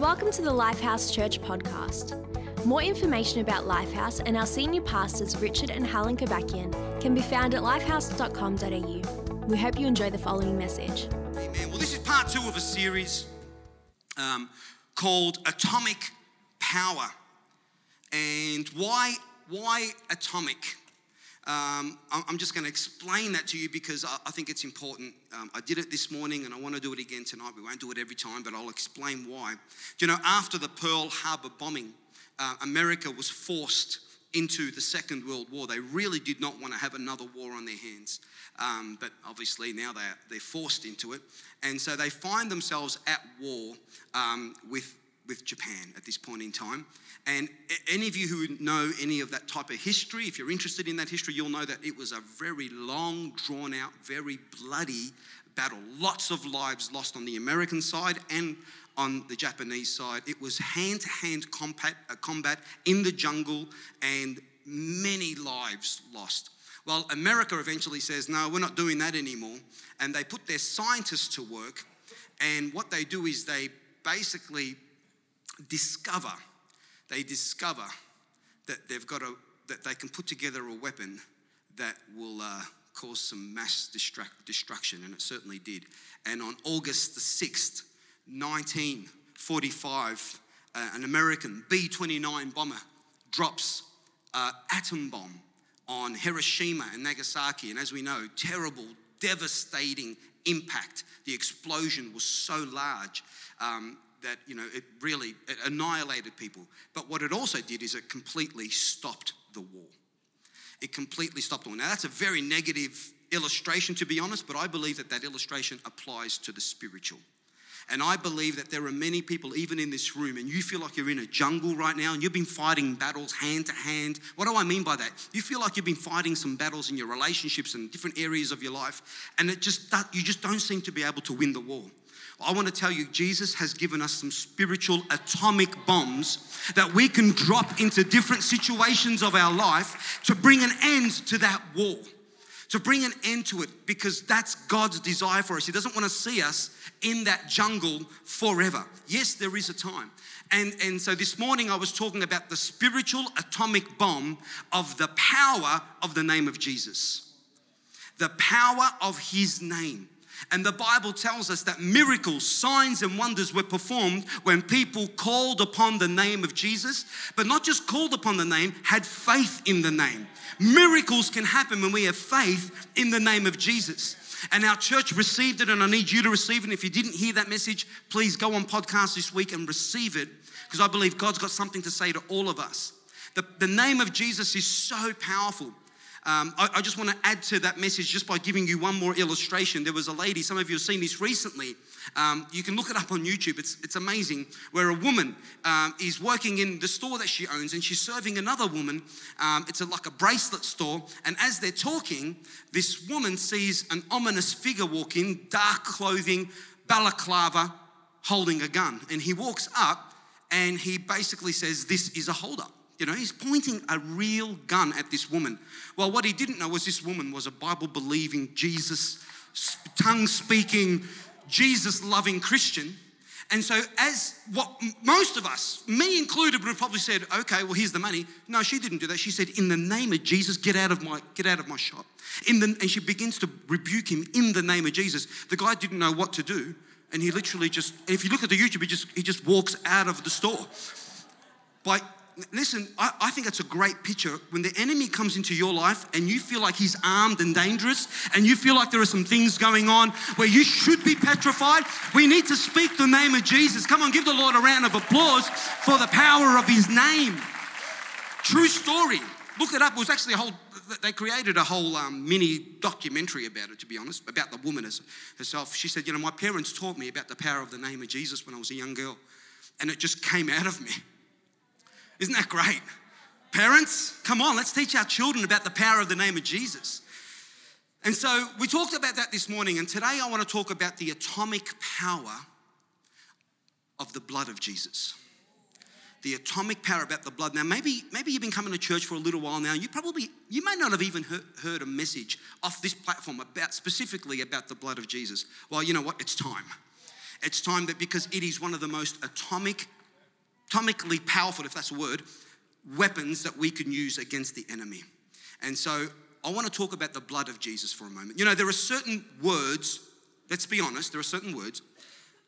Welcome to the Lifehouse Church podcast. More information about Lifehouse and our senior pastors, Richard and Helen Kobakian, can be found at lifehouse.com.au. We hope you enjoy the following message. Amen. Well, this is part two of a series um, called Atomic Power. And why, why atomic? Um, I'm just going to explain that to you because I, I think it's important. Um, I did it this morning and I want to do it again tonight. We won't do it every time, but I'll explain why. Do you know, after the Pearl Harbor bombing, uh, America was forced into the Second World War. They really did not want to have another war on their hands. Um, but obviously now they're, they're forced into it. And so they find themselves at war um, with, with Japan at this point in time. And any of you who know any of that type of history, if you're interested in that history, you'll know that it was a very long, drawn out, very bloody battle. Lots of lives lost on the American side and on the Japanese side. It was hand to hand combat, in the jungle and many lives lost. Well, America eventually says, no, we're not doing that anymore. And they put their scientists to work. And what they do is they basically discover, they discover that they've got a, that they can put together a weapon that will uh, cause some mass destruct, destruction, and it certainly did. And on August the 6th, 1945, uh, an American B 29 bomber drops an atom bomb on Hiroshima and Nagasaki. And as we know, terrible, devastating impact. The explosion was so large um, that, you know, it really it annihilated people. But what it also did is it completely stopped the war. It completely stopped the war. Now, that's a very negative illustration, to be honest, but I believe that that illustration applies to the spiritual. And I believe that there are many people, even in this room, and you feel like you're in a jungle right now and you've been fighting battles hand to hand. What do I mean by that? You feel like you've been fighting some battles in your relationships and different areas of your life, and it just you just don't seem to be able to win the war. I want to tell you, Jesus has given us some spiritual atomic bombs that we can drop into different situations of our life to bring an end to that war to bring an end to it because that's God's desire for us. He doesn't want to see us in that jungle forever. Yes, there is a time. And, and so this morning I was talking about the spiritual atomic bomb of the power of the name of Jesus. The power of his name. And the Bible tells us that miracles, signs, and wonders were performed when people called upon the name of Jesus, but not just called upon the name, had faith in the name. Miracles can happen when we have faith in the name of Jesus. And our church received it, and I need you to receive it. And if you didn't hear that message, please go on podcast this week and receive it, because I believe God's got something to say to all of us. The, the name of Jesus is so powerful. Um, I, I, just want to add to that message just by giving you one more illustration. There was a lady, some of you have seen this recently. Um, you can look it up on YouTube, it's, it's amazing. Where a woman um, is working in the store that she owns and she's serving another woman. Um, it's a, like a bracelet store. And as they're talking, this woman sees an ominous figure walk in, dark clothing, balaclava, holding a gun. And he walks up and he basically says, This is a holdup. You know, he's pointing a real gun at this woman. Well, what he didn't know was this woman was a Bible believing, Jesus, tongue speaking, Jesus loving Christian. And so, as what most of us, me included, would have probably said, "Okay, well, here's the money." No, she didn't do that. She said, "In the name of Jesus, get out of my get out of my shop." In the, and she begins to rebuke him in the name of Jesus. The guy didn't know what to do, and he literally just. If you look at the YouTube, he just he just walks out of the store. By listen, I, I, think it's a great picture when the enemy comes into your life and you feel like he's armed and dangerous and you feel like there are some things going on where you should be petrified. We need to speak the name of Jesus. Come on, give the Lord a round of applause for the power of his name. True story. Look it up. It was actually a whole, they created a whole um, mini documentary about it, to be honest, about the woman herself. She said, You know, my parents taught me about the power of the name of Jesus when I was a young girl, and it just came out of me. Isn't that great? Parents, come on, let's teach our children about the power of the name of Jesus. And so we talked about that this morning, and today I want to talk about the atomic power of the blood of Jesus. The atomic power about the blood. Now, maybe, maybe you've been coming to church for a little while now. You probably, you may not have even heard, a message off this platform about specifically about the blood of Jesus. Well, you know what? It's time. It's time that because it is one of the most atomic, atomically powerful, if that's a word, weapons that we can use against the enemy. And so I want to talk about the blood of Jesus for a moment. You know, there are certain words, let's be honest, there are certain words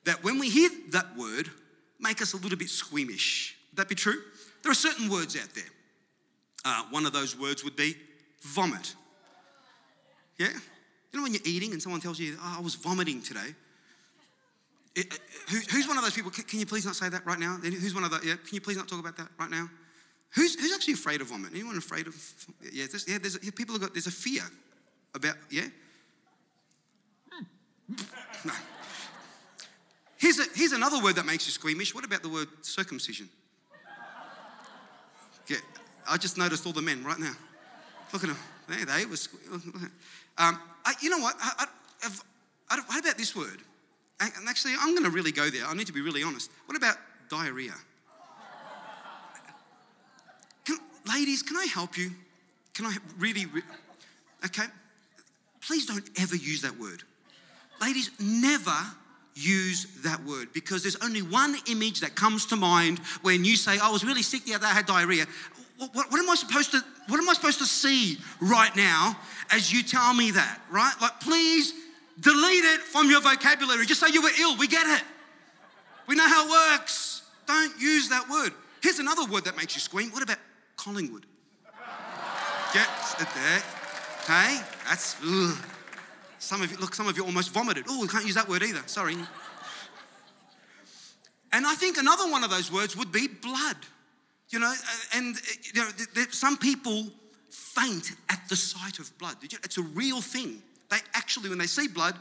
that when we hear that word, make us a little bit squeamish. Would that be true? There are certain words out there. Uh, one of those words would be vomit. Yeah? You know when you're eating and someone tells you, oh, I was vomiting today? Who, who's one of those people? Can, can, you please not say that right now? Who's one of those? Yeah, can you please not talk about that right now? Who's, who's actually afraid of vomit? Anyone afraid of? Yeah, there's, yeah, there's, yeah, people have got, there's a fear about, yeah? No. Here's, a, here's another word that makes you squeamish. What about the word circumcision? Yeah, I just noticed all the men right now. Look at them. There they were. Um, I, you know what? I, I, i've what about this word? And actually, I'm going to really go there. I need to be really honest. What about diarrhea? Can, ladies, can I help you? Can I really? Re- okay. Please don't ever use that word. Ladies, never use that word because there's only one image that comes to mind when you say, I was really sick the other day, I had diarrhea. What, what, what, am I supposed to what am I supposed to see right now as you tell me that, right? Like please delete it from your vocabulary. Just say you were ill. We get it. We know how it works. Don't use that word. Here's another word that makes you scream. What about Collingwood? Get it there. Hey, that's ugh. Some of you, look, some of you almost vomited. Oh, we can't use that word either. Sorry. And I think another one of those words would be blood. You know, uh, and uh, you know, some people faint at the sight of blood. It's a real thing. They actually, when they see blood,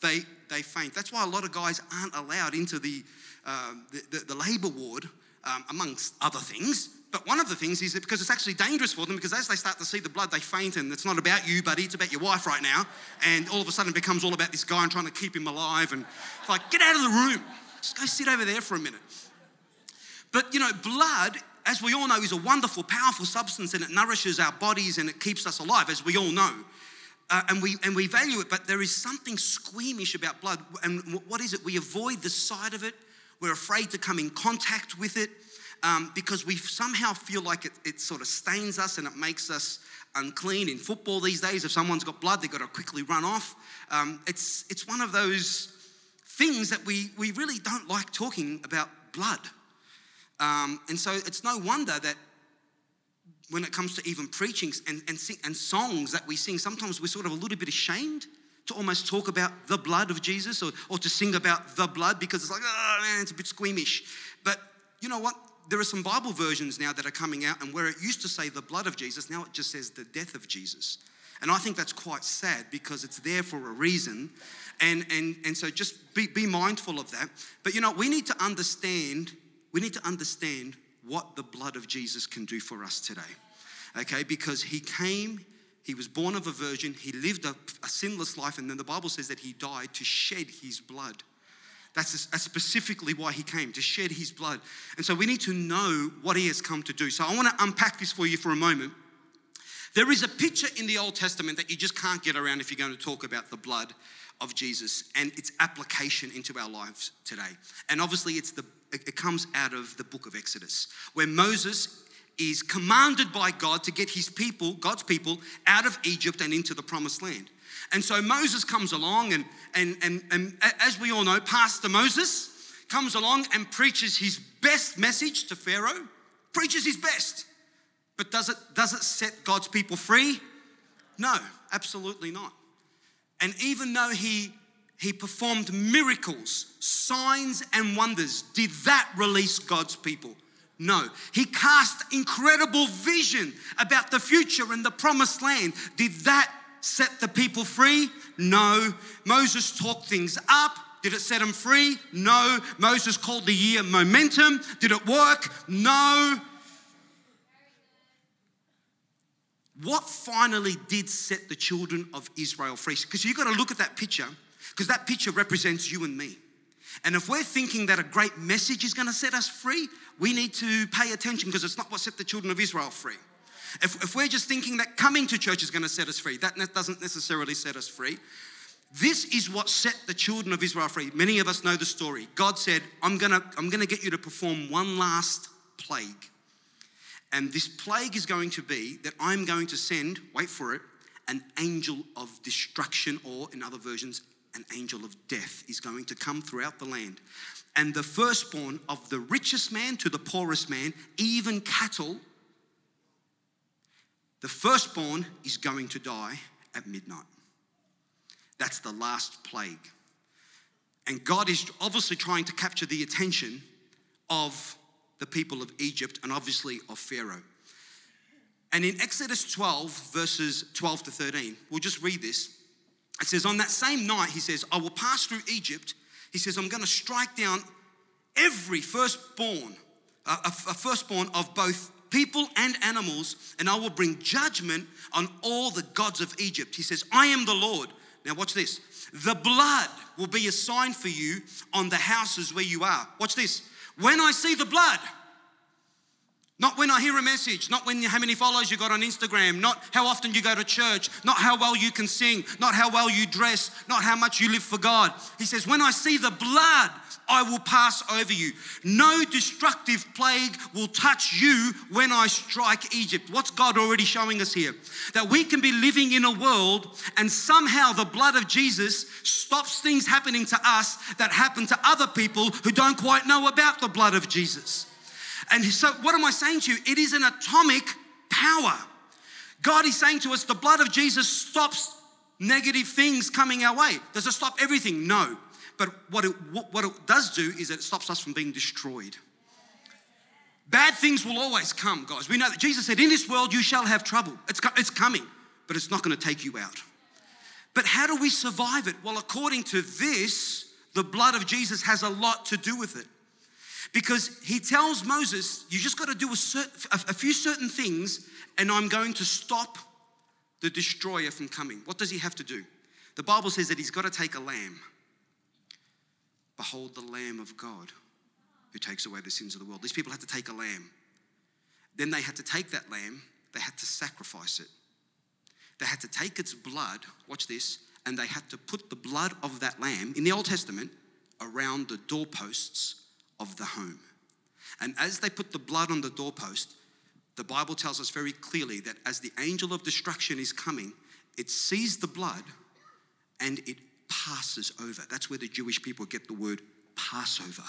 they, they faint. That's why a lot of guys aren't allowed into the, uh, the, the, the, labor ward, um, amongst other things. But one of the things is that because it's actually dangerous for them, because as they start to see the blood, they faint, and it's not about you, buddy, it's about your wife right now. And all of a sudden, it becomes all about this guy and trying to keep him alive. And it's like, get out of the room. Just go sit over there for a minute. But you know, blood, as we all know, is a wonderful, powerful substance, and it nourishes our bodies and it keeps us alive, as we all know. Uh, and, we, and we value it, but there is something squeamish about blood. And what is it? We avoid the sight of it. We're afraid to come in contact with it um, because we somehow feel like it, it sort of stains us and it makes us unclean. In football these days, if someone's got blood, they've got to quickly run off. Um, it's, it's one of those things that we, we really don't like talking about blood. Um, and so it's no wonder that when it comes to even preaching and, and, sing, and songs that we sing, sometimes we're sort of a little bit ashamed to almost talk about the blood of Jesus or, or to sing about the blood because it's like, oh man, it's a bit squeamish. But you know what? there are some Bible versions now that are coming out, and where it used to say the blood of Jesus, now it just says the death of Jesus. And I think that's quite sad because it's there for a reason. And, and, and so just be, be mindful of that. But you know, we need to understand, we need to understand what the blood of Jesus can do for us today. Okay, because he came, he was born of a virgin, he lived a, a sinless life, and then the Bible says that he died to shed his blood. That's specifically why he came, to shed his blood. And so we need to know what he has come to do. So I want to unpack this for you for a moment. There is a picture in the Old Testament that you just can't get around if you're going to talk about the blood of Jesus and its application into our lives today. And obviously it's the it comes out of the book of Exodus, where Moses is commanded by God to get his people, God's people, out of Egypt and into the promised land. And so Moses comes along, and, and, and, and as we all know, Pastor Moses comes along and preaches his best message to Pharaoh, preaches his best. But does it, does it set God's people free? No, absolutely not. And even though he, he performed miracles, signs, and wonders, did that release God's people? No. He cast incredible vision about the future and the promised land. Did that set the people free? No. Moses talked things up. Did it set them free? No. Moses called the year momentum. Did it work? No. What finally did set the children of Israel free? Because you've got to look at that picture, because that picture represents you and me. And if we're thinking that a great message is going to set us free, we need to pay attention because it's not what set the children of Israel free. If, if we're just thinking that coming to church is going to set us free, that doesn't necessarily set us free. This is what set the children of Israel free. Many of us know the story. God said, I'm gonna, I'm gonna get you to perform one last plague. And this plague is going to be that I'm going to send, wait for it, an angel of destruction, or in other versions, an angel of death is going to come throughout the land. And the firstborn of the richest man to the poorest man, even cattle, the firstborn is going to die at midnight. That's the last plague. And God is obviously trying to capture the attention of the people of Egypt and obviously of Pharaoh. And in Exodus 12, verses 12 to 13, we'll just read this. It says, On that same night, he says, I will pass through Egypt. He says, I'm going to strike down every firstborn, a, firstborn of both people and animals, and I will bring judgment on all the gods of Egypt. He says, I am the Lord. Now, watch this. The blood will be a sign for you on the houses where you are. Watch this. When I see the blood, not when I hear a message, not when how many followers you got on Instagram, not how often you go to church, not how well you can sing, not how well you dress, not how much you live for God. He says, When I see the blood, I will pass over you. No destructive plague will touch you when I strike Egypt. What's God already showing us here? That we can be living in a world and somehow the blood of Jesus stops things happening to us that happen to other people who don't quite know about the blood of Jesus. And so, what am I saying to you? It is an atomic power. God is saying to us the blood of Jesus stops negative things coming our way. Does it stop everything? No. But what it, what it does do is that it stops us from being destroyed. Bad things will always come, guys. We know that Jesus said, In this world you shall have trouble. It's, it's coming, but it's not going to take you out. But how do we survive it? Well, according to this, the blood of Jesus has a lot to do with it. Because he tells Moses, You just got to do a, a few certain things, and I'm going to stop the destroyer from coming. What does he have to do? The Bible says that he's got to take a lamb. Behold the Lamb of God who takes away the sins of the world. These people had to take a lamb. Then they had to take that lamb, they had to sacrifice it. They had to take its blood, watch this, and they had to put the blood of that lamb in the Old Testament around the doorposts of the home. And as they put the blood on the doorpost, the Bible tells us very clearly that as the angel of destruction is coming, it sees the blood and it passes over. That's where the Jewish people get the word Passover.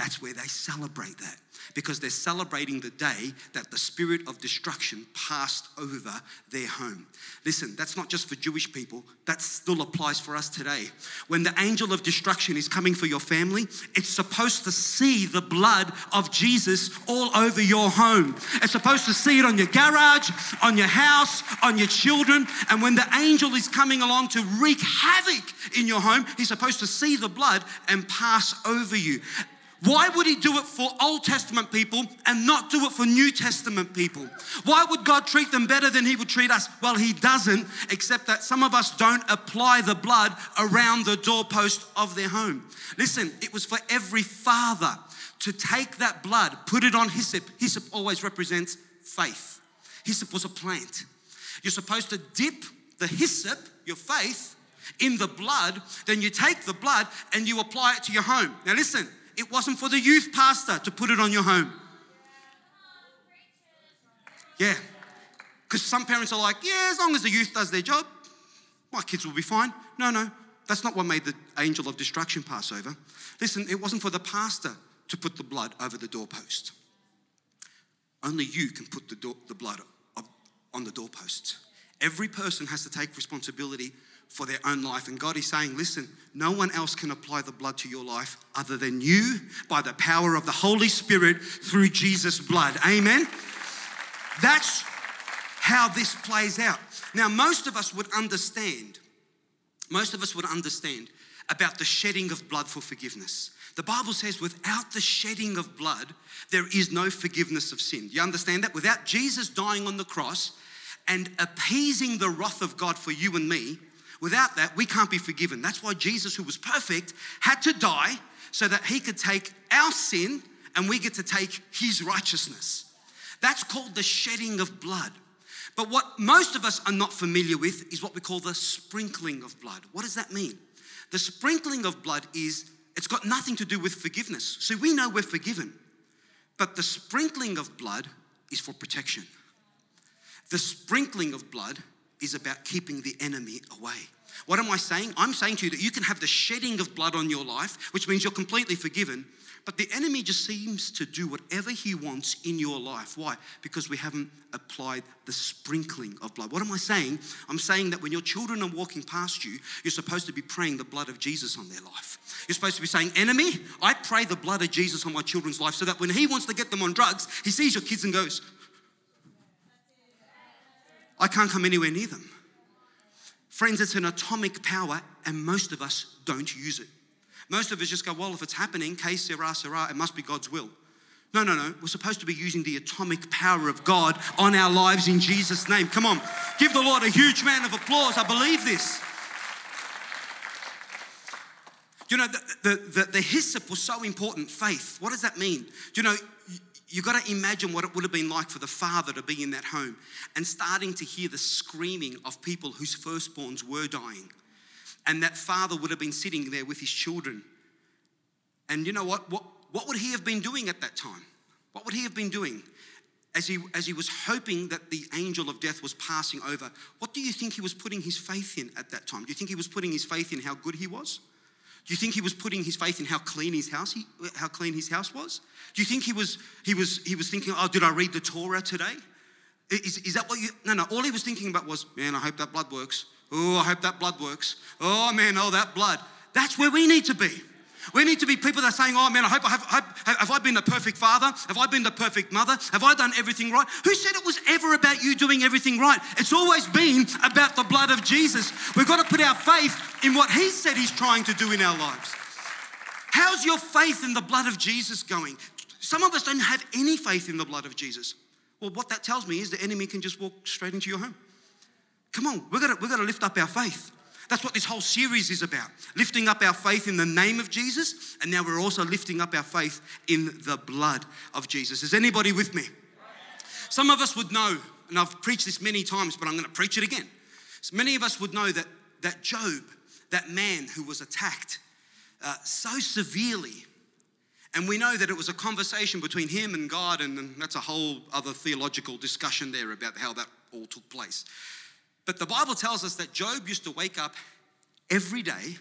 That's where they celebrate that because they're celebrating the day that the spirit of destruction passed over their home. Listen, that's not just for Jewish people, that still applies for us today. When the angel of destruction is coming for your family, it's supposed to see the blood of Jesus all over your home. It's supposed to see it on your garage, on your house, on your children. And when the angel is coming along to wreak havoc in your home, he's supposed to see the blood and pass over you. Why would he do it for Old Testament people and not do it for New Testament people? Why would God treat them better than he would treat us? Well, he doesn't, except that some of us don't apply the blood around the doorpost of their home. Listen, it was for every father to take that blood, put it on hyssop. Hyssop always represents faith. Hyssop was a plant. You're supposed to dip the hyssop, your faith, in the blood, then you take the blood and you apply it to your home. Now, listen, it wasn't for the youth pastor to put it on your home. Yeah. Because some parents are like, yeah, as long as the youth does their job, my kids will be fine. No, no, that's not what made the angel of destruction pass over. Listen, it wasn't for the pastor to put the blood over the doorpost. Only you can put the, door, the blood on the doorposts. Every person has to take responsibility for their own life. And God is saying, listen, no one else can apply the blood to your life other than you by the power of the Holy Spirit through Jesus' blood. Amen? That's how this plays out. Now, most of us would understand, most of us would understand about the shedding of blood for forgiveness. The Bible says, without the shedding of blood, there is no forgiveness of sin. You understand that? Without Jesus dying on the cross and appeasing the wrath of God for you and me, Without that, we can't be forgiven. That's why Jesus, who was perfect, had to die so that he could take our sin and we get to take his righteousness. That's called the shedding of blood. But what most of us are not familiar with is what we call the sprinkling of blood. What does that mean? The sprinkling of blood is, it's got nothing to do with forgiveness. So we know we're forgiven. But the sprinkling of blood is for protection. The sprinkling of blood is about keeping the enemy away. What am I saying? I'm saying to you that you can have the shedding of blood on your life, which means you're completely forgiven, but the enemy just seems to do whatever he wants in your life. Why? Because we haven't applied the sprinkling of blood. What am I saying? I'm saying that when your children are walking past you, you're supposed to be praying the blood of Jesus on their life. You're supposed to be saying, Enemy, I pray the blood of Jesus on my children's life so that when he wants to get them on drugs, he sees your kids and goes, I can't come anywhere near them. Friends, it's an atomic power, and most of us don't use it. Most of us just go, well, if it's happening, que sera, sera, it must be God's will. No, no, no. We're supposed to be using the atomic power of God on our lives in Jesus' name. Come on, give the Lord a huge round of applause. I believe this. You know, the, the, the, the hyssop was so important, faith. What does that mean? Do you know, you've got to imagine what it would have been like for the father to be in that home and starting to hear the screaming of people whose firstborns were dying. And that father would have been sitting there with his children. And you know what? What, what would he have been doing at that time? What would he have been doing? As he, as he was hoping that the angel of death was passing over, what do you think he was putting his faith in at that time? Do you think he was putting his faith in how good he was? Do you think he was putting his faith in how clean his house he, how clean his house was? Do you think he was he was he was thinking, oh, did I read the Torah today? Is, is that what you? No, no. All he was thinking about was, man, I hope that blood works. Oh, I hope that blood works. Oh man, oh that blood. That's where we need to be. We need to be people that are saying, oh man, I hope I have, have, have I been the perfect father? Have I been the perfect mother? Have I done everything right? Who said it was ever about you doing everything right? It's always been about the blood of Jesus. We've got to put our faith in what he said he's trying to do in our lives. How's your faith in the blood of Jesus going? Some of us don't have any faith in the blood of Jesus. Well, what that tells me is the enemy can just walk straight into your home. Come on, we've got to, we've got to lift up our faith. That's what this whole series is about lifting up our faith in the name of Jesus, and now we're also lifting up our faith in the blood of Jesus. Is anybody with me? Some of us would know, and I've preached this many times, but I'm going to preach it again. So many of us would know that, that Job, that man who was attacked uh, so severely, and we know that it was a conversation between him and God, and that's a whole other theological discussion there about how that all took place. But the Bible tells us that Job used to wake up every day,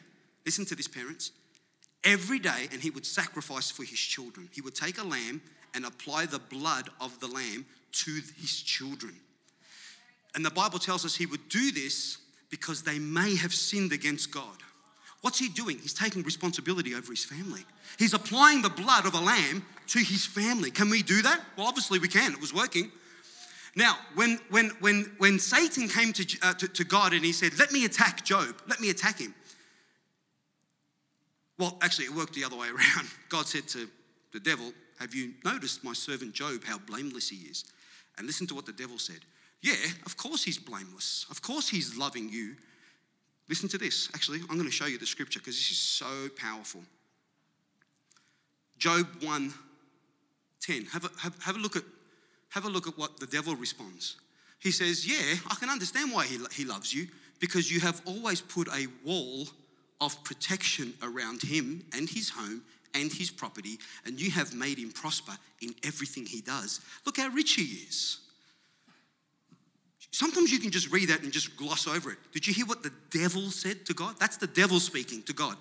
listen to this, parents, every day, and he would sacrifice for his children. He would take a lamb and apply the blood of the lamb to his children. And the Bible tells us he would do this because they may have sinned against God. What's he doing? He's taking responsibility over his family. He's applying the blood of a lamb to his family. Can we do that? Well, obviously we can. It was working. Now, when, when, when, when Satan came to, uh, to, to God and he said, Let me attack Job, let me attack him. Well, actually, it worked the other way around. God said to the devil, Have you noticed my servant Job, how blameless he is? And listen to what the devil said. Yeah, of course he's blameless. Of course he's loving you. Listen to this. Actually, I'm going to show you the scripture because this is so powerful. Job 1 10. Have a, have, have a look at have a look at what the devil responds. He says, Yeah, I can understand why he, he loves you because you have always put a wall of protection around him and his home and his property, and you have made him prosper in everything he does. Look how rich he is. Sometimes you can just read that and just gloss over it. Did you hear what the devil said to God? That's the devil speaking to God.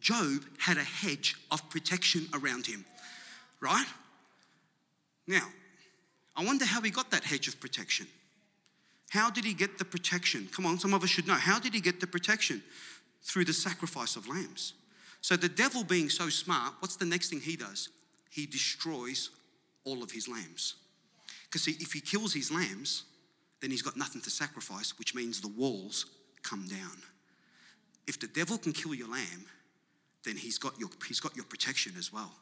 Job had a hedge of protection around him, right? Now, I wonder how he got that hedge of protection. How did he get the protection? Come on, some of us should know. How did he get the protection? Through the sacrifice of lambs. So, the devil being so smart, what's the next thing he does? He destroys all of his lambs. Because, see, if he kills his lambs, then he's got nothing to sacrifice, which means the walls come down. If the devil can kill your lamb, then he's got your, he's got your protection as well.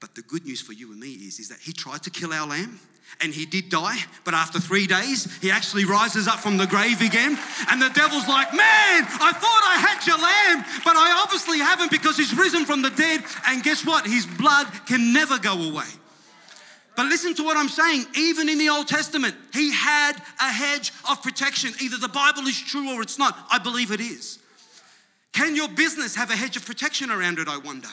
But the good news for you and me is, is that he tried to kill our lamb and he did die, but after three days, he actually rises up from the grave again. And the devil's like, Man, I thought I had your lamb, but I obviously haven't because he's risen from the dead. And guess what? His blood can never go away. But listen to what I'm saying. Even in the Old Testament, he had a hedge of protection. Either the Bible is true or it's not. I believe it is. Can your business have a hedge of protection around it, I wonder?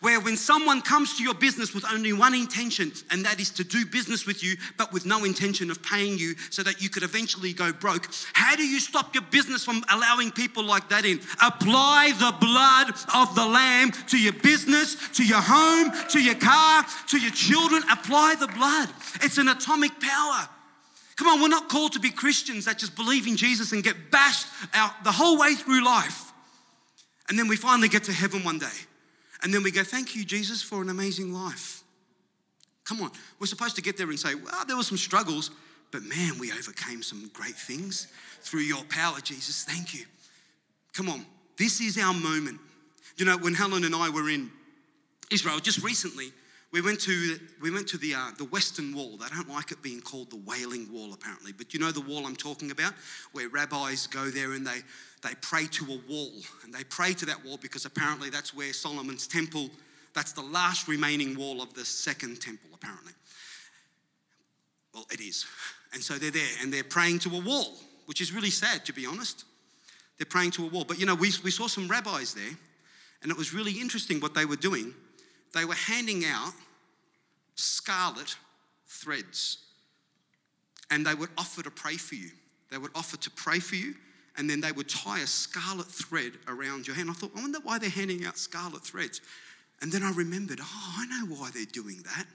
Where when someone comes to your business with only one intention, and that is to do business with you, but with no intention of paying you so that you could eventually go broke, how do you stop your business from allowing people like that in? Apply the blood of the Lamb to your business, to your home, to your car, to your children. Apply the blood. It's an atomic power. Come on, we're not called to be Christians that just believe in Jesus and get bashed out the whole way through life. And then we finally get to heaven one day. And then we go, Thank you, Jesus, for an amazing life. Come on, we're supposed to get there and say, Well, there were some struggles, but man, we overcame some great things through your power, Jesus. Thank you. Come on, this is our moment. You know, when Helen and I were in Israel just recently, we went to we went to the uh, the Western Wall. They don't like it being called the Wailing Wall, apparently. But you know the wall I'm talking about, where rabbis go there and they they pray to a wall, and they pray to that wall because apparently that's where Solomon's temple. That's the last remaining wall of the second temple, apparently. Well, it is. And so they're there and they're praying to a wall, which is really sad, to be honest. They're praying to a wall. But you know, we, we saw some rabbis there, and it was really interesting what they were doing they were handing out scarlet threads. And they would offer to pray for you. They would offer to pray for you, and then they would tie a scarlet thread around your hand. I thought, I wonder why they're handing out scarlet threads. And then I remembered, oh, I know why they're doing that.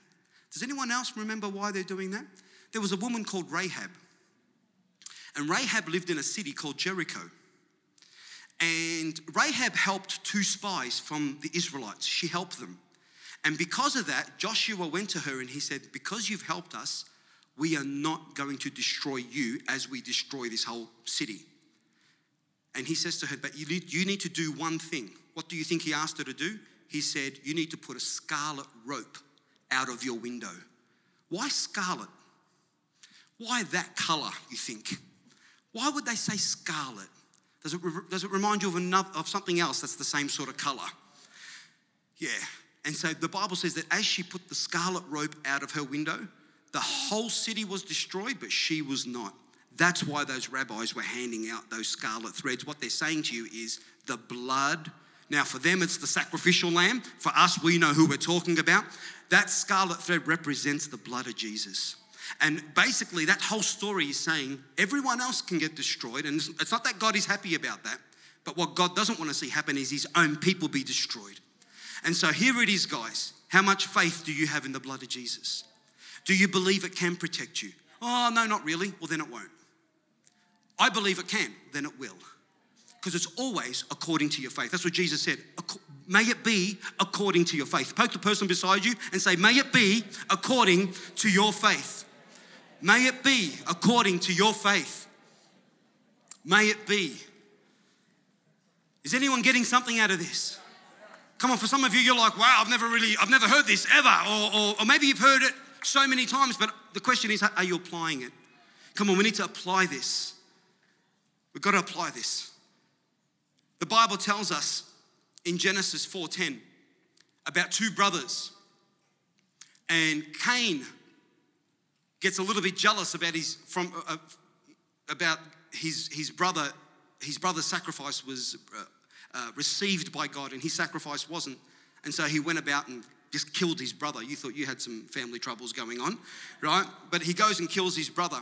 Does anyone else remember why they're doing that? There was a woman called Rahab. And Rahab lived in a city called Jericho. And Rahab helped two spies from the Israelites. She helped them. And because of that, Joshua went to her and he said, Because you've helped us, we are not going to destroy you as we destroy this whole city. And he says to her, But you need, you need to do one thing. What do you think he asked her to do? He said, You need to put a scarlet rope out of your window. Why scarlet? Why that color, you think? Why would they say scarlet? Does it, does it remind you of, another, of something else that's the same sort of color? Yeah, and so the Bible says that as she put the scarlet rope out of her window, the whole city was destroyed, but she was not. That's why those rabbis were handing out those scarlet threads. What they're saying to you is the blood. Now, for them, it's the sacrificial lamb. For us, we know who we're talking about. That scarlet thread represents the blood of Jesus. And basically, that whole story is saying everyone else can get destroyed. And it's not that God is happy about that, but what God doesn't want to see happen is his own people be destroyed. And so here it is, guys. How much faith do you have in the blood of Jesus? Do you believe it can protect you? Oh, no, not really. Well, then it won't. I believe it can, then it will. Because it's always according to your faith. That's what Jesus said. May it be according to your faith. Poke the person beside you and say, May it be according to your faith. May it be according to your faith. May it be. Is anyone getting something out of this? Come on, for some of you, you're like, wow, I've never really, I've never heard this ever. Or, or, or maybe you've heard it so many times, but the question is, are you applying it? Come on, we need to apply this. We've got to apply this. The Bible tells us in Genesis 4:10 about two brothers. And Cain gets a little bit jealous about his from uh, about his his brother his brother's sacrifice was uh, uh, received by God, and his sacrifice wasn't. And so he went about and just killed his brother. You thought you had some family troubles going on, right? But he goes and kills his brother.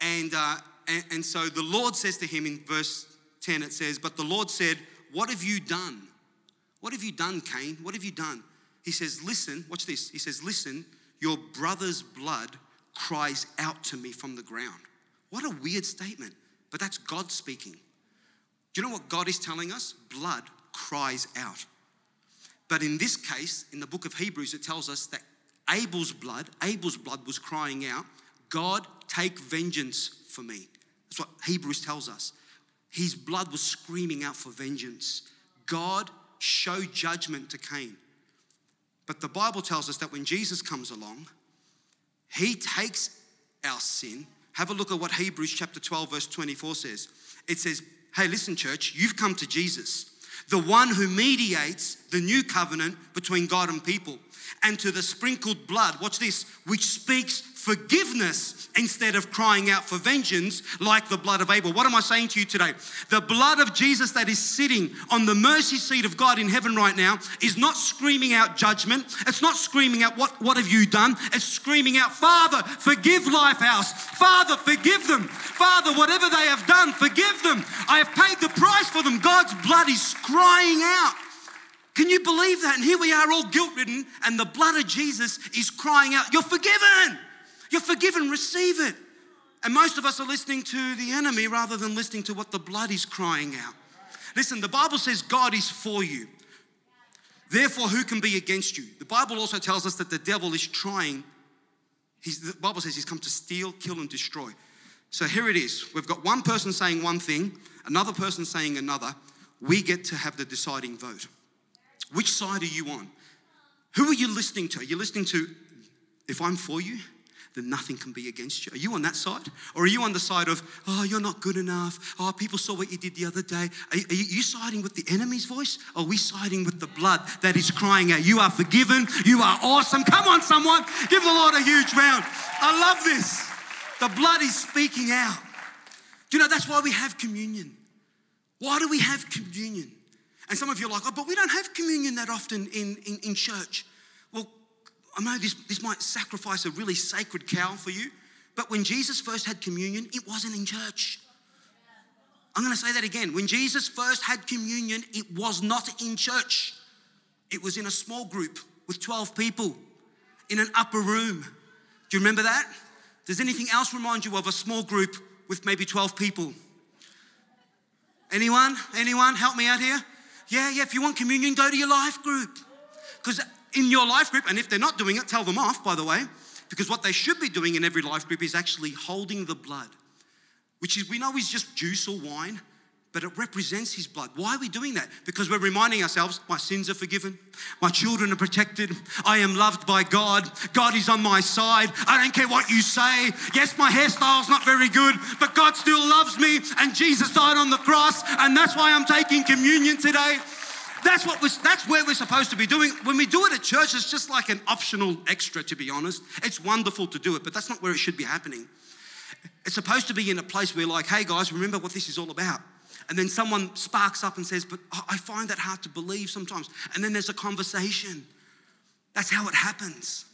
And, uh, and, and so the Lord says to him in verse 10, it says, But the Lord said, What have you done? What have you done, Cain? What have you done? He says, Listen, watch this. He says, Listen, your brother's blood cries out to me from the ground. What a weird statement, but that's God speaking. Do you know what God is telling us? Blood cries out. But in this case, in the book of Hebrews, it tells us that Abel's blood, Abel's blood was crying out, God, take vengeance for me. That's what Hebrews tells us. His blood was screaming out for vengeance. God, show judgment to Cain. But the Bible tells us that when Jesus comes along, he takes our sin. Have a look at what Hebrews chapter 12, verse 24 says. It says, Hey, listen, church, you've come to Jesus, the one who mediates the new covenant between God and people. and to the sprinkled blood, watch this, which speaks forgiveness instead of crying out for vengeance like the blood of Abel. What am I saying to you today? The blood of Jesus that is sitting on the mercy seat of God in heaven right now is not screaming out judgment. It's not screaming out, What, what have you done? It's screaming out, Father, forgive Lifehouse. Father, forgive them. Father, whatever they have done, forgive them. I have paid the price for them. God's blood is crying out. Can you believe that? And here we are all guilt ridden, and the blood of Jesus is crying out, You're forgiven. You're forgiven, receive it. And most of us are listening to the enemy rather than listening to what the blood is crying out. Listen, the Bible says God is for you. Therefore, who can be against you? The Bible also tells us that the devil is trying. He's, the Bible says he's come to steal, kill, and destroy. So here it is. We've got one person saying one thing, another person saying another. We get to have the deciding vote. Which side are you on? Who are you listening to? Are you listening to, if I'm for you, then nothing can be against you. Are you on that side? Or are you on the side of, oh, you're not good enough? Oh, people saw what you did the other day. Are, are you siding with the enemy's voice? Or are we siding with the blood that is crying out, You are forgiven. You are awesome. Come on, someone. Give the Lord a huge round. I love this. The blood is speaking out. Do you know that's why we have communion? Why do we have communion? And some of you are like, oh, but we don't have communion that often in, in, in church. I know this, this might sacrifice a really sacred cow for you, but when Jesus first had communion, it wasn't in church. I'm going to say that again. When Jesus first had communion, it was not in church. It was in a small group with 12 people in an upper room. Do you remember that? Does anything else remind you of a small group with maybe 12 people? Anyone? Anyone? Help me out here. Yeah, yeah. If you want communion, go to your life group. Because in your life group, and if they're not doing it, tell them off, by the way, because what they should be doing in every life group is actually holding the blood, which is, we know is just juice or wine, but it represents his blood. Why are we doing that? Because we're reminding ourselves my sins are forgiven, my children are protected, I am loved by God, God is on my side. I don't care what you say. Yes, my hairstyle's not very good, but God still loves me, and Jesus died on the cross, and that's why I'm taking communion today. That's what we're, that's where we're supposed to be doing. When we do it at church, it's just like an optional extra, to be honest. It's wonderful to do it, but that's not where it should be happening. It's supposed to be in a place where, like, hey guys, remember what this is all about. And then someone sparks up and says, But I find that hard to believe sometimes. And then there's a conversation. That's how it happens.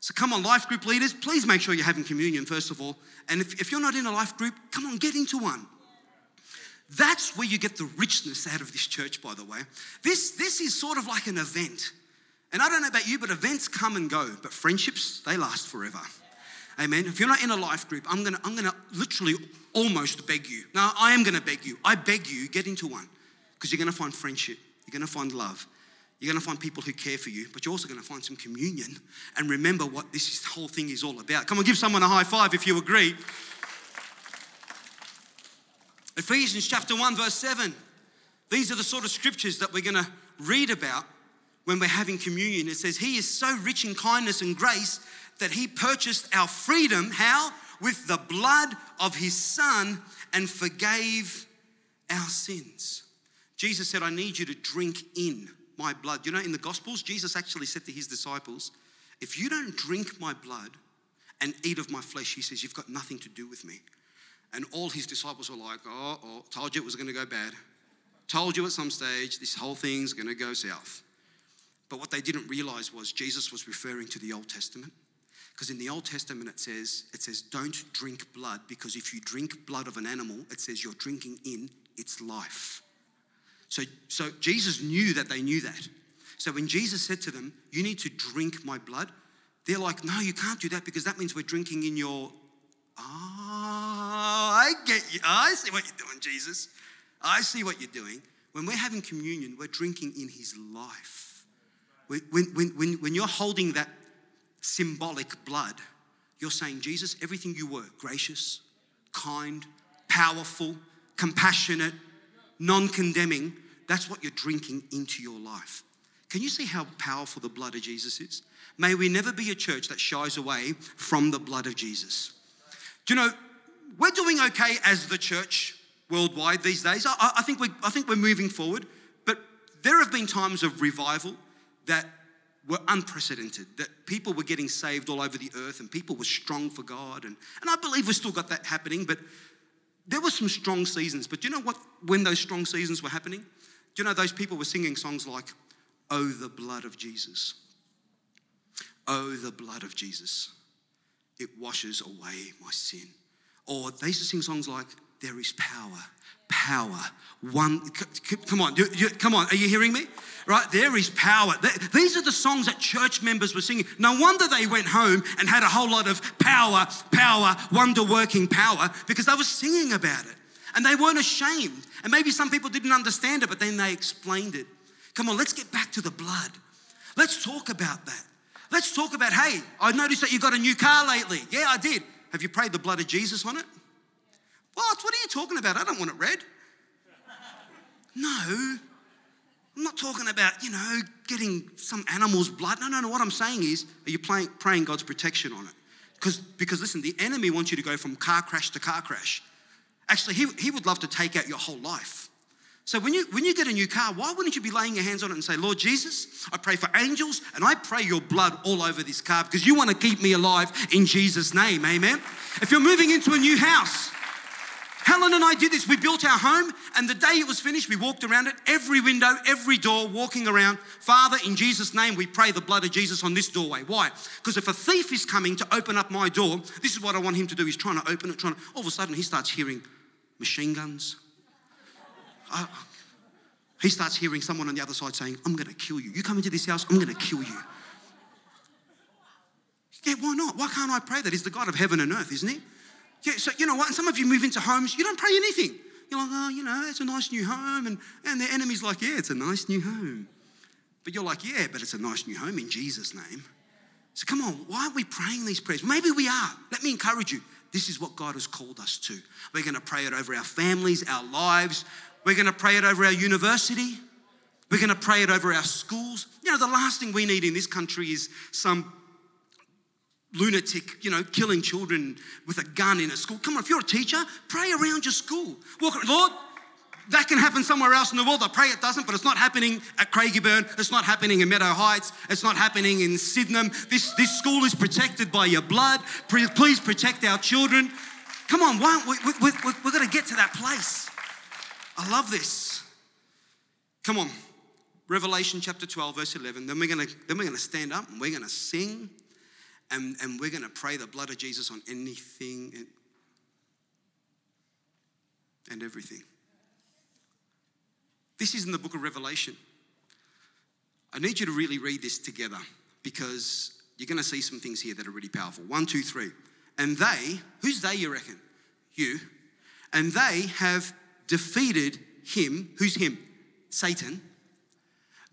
So come on, life group leaders, please make sure you're having communion, first of all. And if, if you're not in a life group, come on, get into one. That's where you get the richness out of this church, by the way. This, this is sort of like an event. And I don't know about you, but events come and go, but friendships, they last forever. Amen. If you're not in a life group, I'm gonna, I'm gonna literally almost beg you. Now, I am gonna beg you. I beg you, get into one. Because you're gonna find friendship, you're gonna find love, you're gonna find people who care for you, but you're also gonna find some communion and remember what this whole thing is all about. Come on, give someone a high five if you agree. Ephesians chapter 1, verse 7. These are the sort of scriptures that we're going to read about when we're having communion. It says, He is so rich in kindness and grace that He purchased our freedom. How? With the blood of His Son and forgave our sins. Jesus said, I need you to drink in my blood. You know, in the Gospels, Jesus actually said to His disciples, If you don't drink my blood and eat of my flesh, He says, you've got nothing to do with me. And all his disciples were like, oh, oh, told you it was going to go bad. Told you at some stage this whole thing's going to go south. But what they didn't realize was Jesus was referring to the Old Testament. Because in the Old Testament it says, it says, don't drink blood, because if you drink blood of an animal, it says you're drinking in its life. So, so Jesus knew that they knew that. So when Jesus said to them, You need to drink my blood, they're like, No, you can't do that because that means we're drinking in your Oh, I get you. Oh, I see what you're doing, Jesus. Oh, I see what you're doing. When we're having communion, we're drinking in his life. When, when, when, when you're holding that symbolic blood, you're saying, Jesus, everything you were gracious, kind, powerful, compassionate, non condemning that's what you're drinking into your life. Can you see how powerful the blood of Jesus is? May we never be a church that shies away from the blood of Jesus. You know, we're doing okay as the church worldwide these days. I, I, think, we, I think we're moving forward, but there have been times of revival that were unprecedented, that people were getting saved all over the earth and people were strong for God. And, and I believe we've still got that happening, but there were some strong seasons. But do you know what, when those strong seasons were happening? Do you know those people were singing songs like, Oh, the blood of Jesus. Oh, the blood of Jesus. It washes away my sin. Or they used to sing songs like, There is power power. One, come on, you, you, come on, are you hearing me? Right, there is power. These are the songs that church members were singing. No wonder they went home and had a whole lot of power, power, wonder working power because they were singing about it. And they weren't ashamed. And maybe some people didn't understand it, but then they explained it. Come on, let's get back to the blood. Let's talk about that. Let's talk about, hey, I noticed that you got a new car lately. Yeah, I did. Have you prayed the blood of Jesus on it? What? What are you talking about? I don't want it red. No. I'm not talking about, you know, getting some animal's blood. No, no, no. What I'm saying is, are you praying, praying God's protection on it? Because, because listen, the enemy wants you to go from car crash to car crash. Actually, he, he would love to take out your whole life. So when you when you get a new car, why wouldn't you be laying your hands on it and say, Lord Jesus, I pray for angels and I pray your blood all over this car because you want to keep me alive in Jesus' name. Amen. If you're moving into a new house, Helen and I did this. We built our home, and the day it was finished, we walked around it, every window, every door, walking around. Father, in Jesus' name, we pray the blood of Jesus on this doorway. Why? Because if a thief is coming to open up my door, this is what I want him to do. He's trying to open it, trying to. All of a sudden, he starts hearing machine guns. Uh, he starts hearing someone on the other side saying, I'm going to kill you. You come into this house, I'm going to kill you. Yeah, why not? Why can't I pray that? He's the God of heaven and earth, isn't he? Yeah, so you know what? And some of you move into homes, you don't pray anything. You're like, oh, you know, it's a nice new home. And, and the enemy's like, yeah, it's a nice new home. But you're like, yeah, but it's a nice new home in Jesus' name. So come on, why aren't we praying these prayers? Maybe we are. Let me encourage you. This is what God has called us to. We're going to pray it over our families, our lives. We're going to pray it over our university. We're going to pray it over our schools. You know, the last thing we need in this country is some lunatic, you know, killing children with a gun in a school. Come on, if you're a teacher, pray around your school. Walk, Lord, that can happen somewhere else in the world. I pray it doesn't, but it's not happening at Craigieburn. It's not happening in Meadow Heights. It's not happening in Sydenham. This, this school is protected by your blood. Please protect our children. Come on, why we, we, we, we're going to get to that place. I love this. Come on. Revelation chapter 12, verse 11. Then we're to, then we're to stand up and we're to sing and, and we're to pray the blood of Jesus on anything and, and everything. This is in the book of Revelation. I need you to really read this together because you're going to see some things here that are really powerful. One, two, three. And they, who's they, you reckon? You. And they have defeated him, who's him? Satan,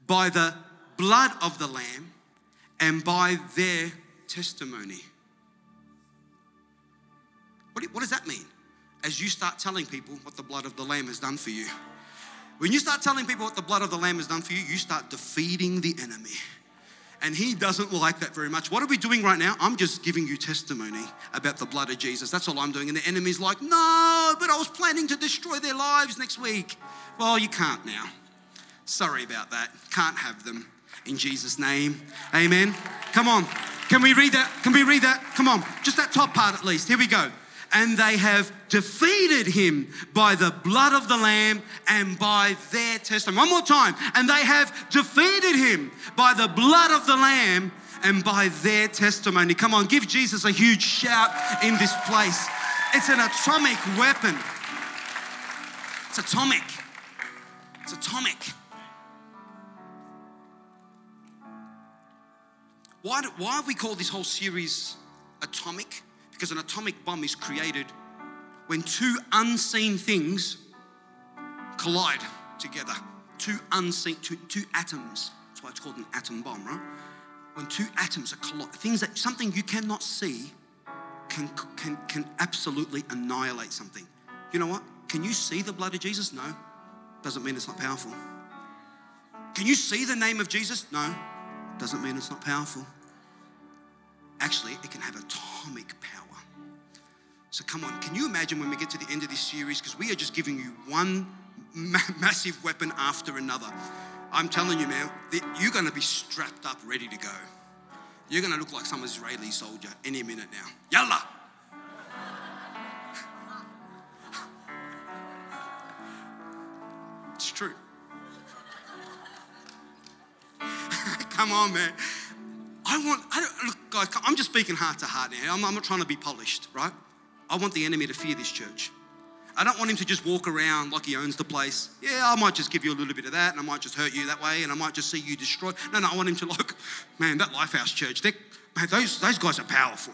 by the blood of the Lamb and by their testimony. What, what does that mean? As you start telling people what the blood of the Lamb has done for you. When you start telling people what the blood of the Lamb has done for you, you start defeating the enemy. And he doesn't like that very much. What are we doing right now? I'm just giving you testimony about the blood of Jesus. That's all I'm doing. And the enemy's like, no, but I was planning to destroy their lives next week. Well, you can't now. Sorry about that. Can't have them in Jesus' name. Amen. Come on. Can we read that? Can we read that? Come on. Just that top part at least. Here we go. And they have defeated him by the blood of the Lamb and by their testimony. One more time. And they have defeated him by the blood of the Lamb and by their testimony. Come on, give Jesus a huge shout in this place. It's an atomic weapon. It's atomic. It's atomic. Why, do, why have we called this whole series atomic? Because an atomic bomb is created when two unseen things collide together. Two unseen, two, two atoms. That's why it's called an atom bomb, right? When two atoms are collide, things that something you cannot see can, can, can absolutely annihilate something. You know what? Can you see the blood of Jesus? No. Doesn't mean it's not powerful. Can you see the name of Jesus? No. Doesn't mean it's not powerful. Actually, it can have atomic power. So come on, can you imagine when we get to the end of this series? Because we are just giving you one ma- massive weapon after another. I'm telling you, man, you're going to be strapped up, ready to go. You're going to look like some Israeli soldier any minute now. Yalla! It's true. Come on, man. I want, I don't, look, guys, I'm just speaking heart to heart now. I'm, I'm not trying to be polished, right? I want the enemy to fear this church. I don't want him to just walk around like he owns the place. Yeah, I might just give you a little bit of that and I might just hurt you that way and I might just see you destroyed. No, no, I want him to like, man, that Lifehouse Church, man, those, those guys are powerful.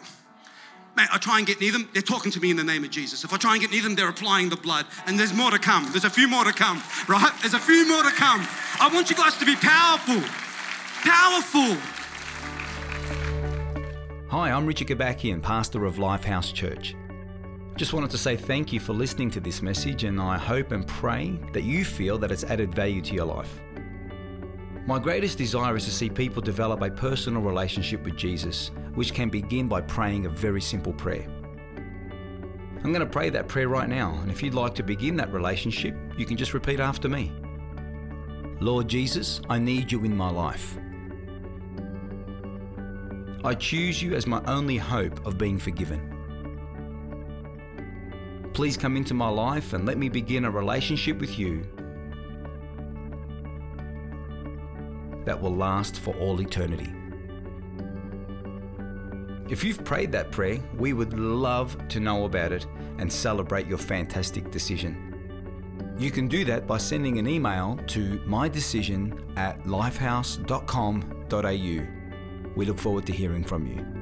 Man, I try and get near them, they're talking to me in the name of Jesus. If I try and get near them, they're applying the blood. And there's more to come. There's a few more to come, right? There's a few more to come. I want you guys to be powerful. Powerful. Hi, I'm Richard Kobakian, pastor of Lifehouse Church. Just wanted to say thank you for listening to this message, and I hope and pray that you feel that it's added value to your life. My greatest desire is to see people develop a personal relationship with Jesus, which can begin by praying a very simple prayer. I'm going to pray that prayer right now, and if you'd like to begin that relationship, you can just repeat after me Lord Jesus, I need you in my life. I choose you as my only hope of being forgiven. Please come into my life and let me begin a relationship with you that will last for all eternity. If you've prayed that prayer, we would love to know about it and celebrate your fantastic decision. You can do that by sending an email to mydecision at lifehouse.com.au. We look forward to hearing from you.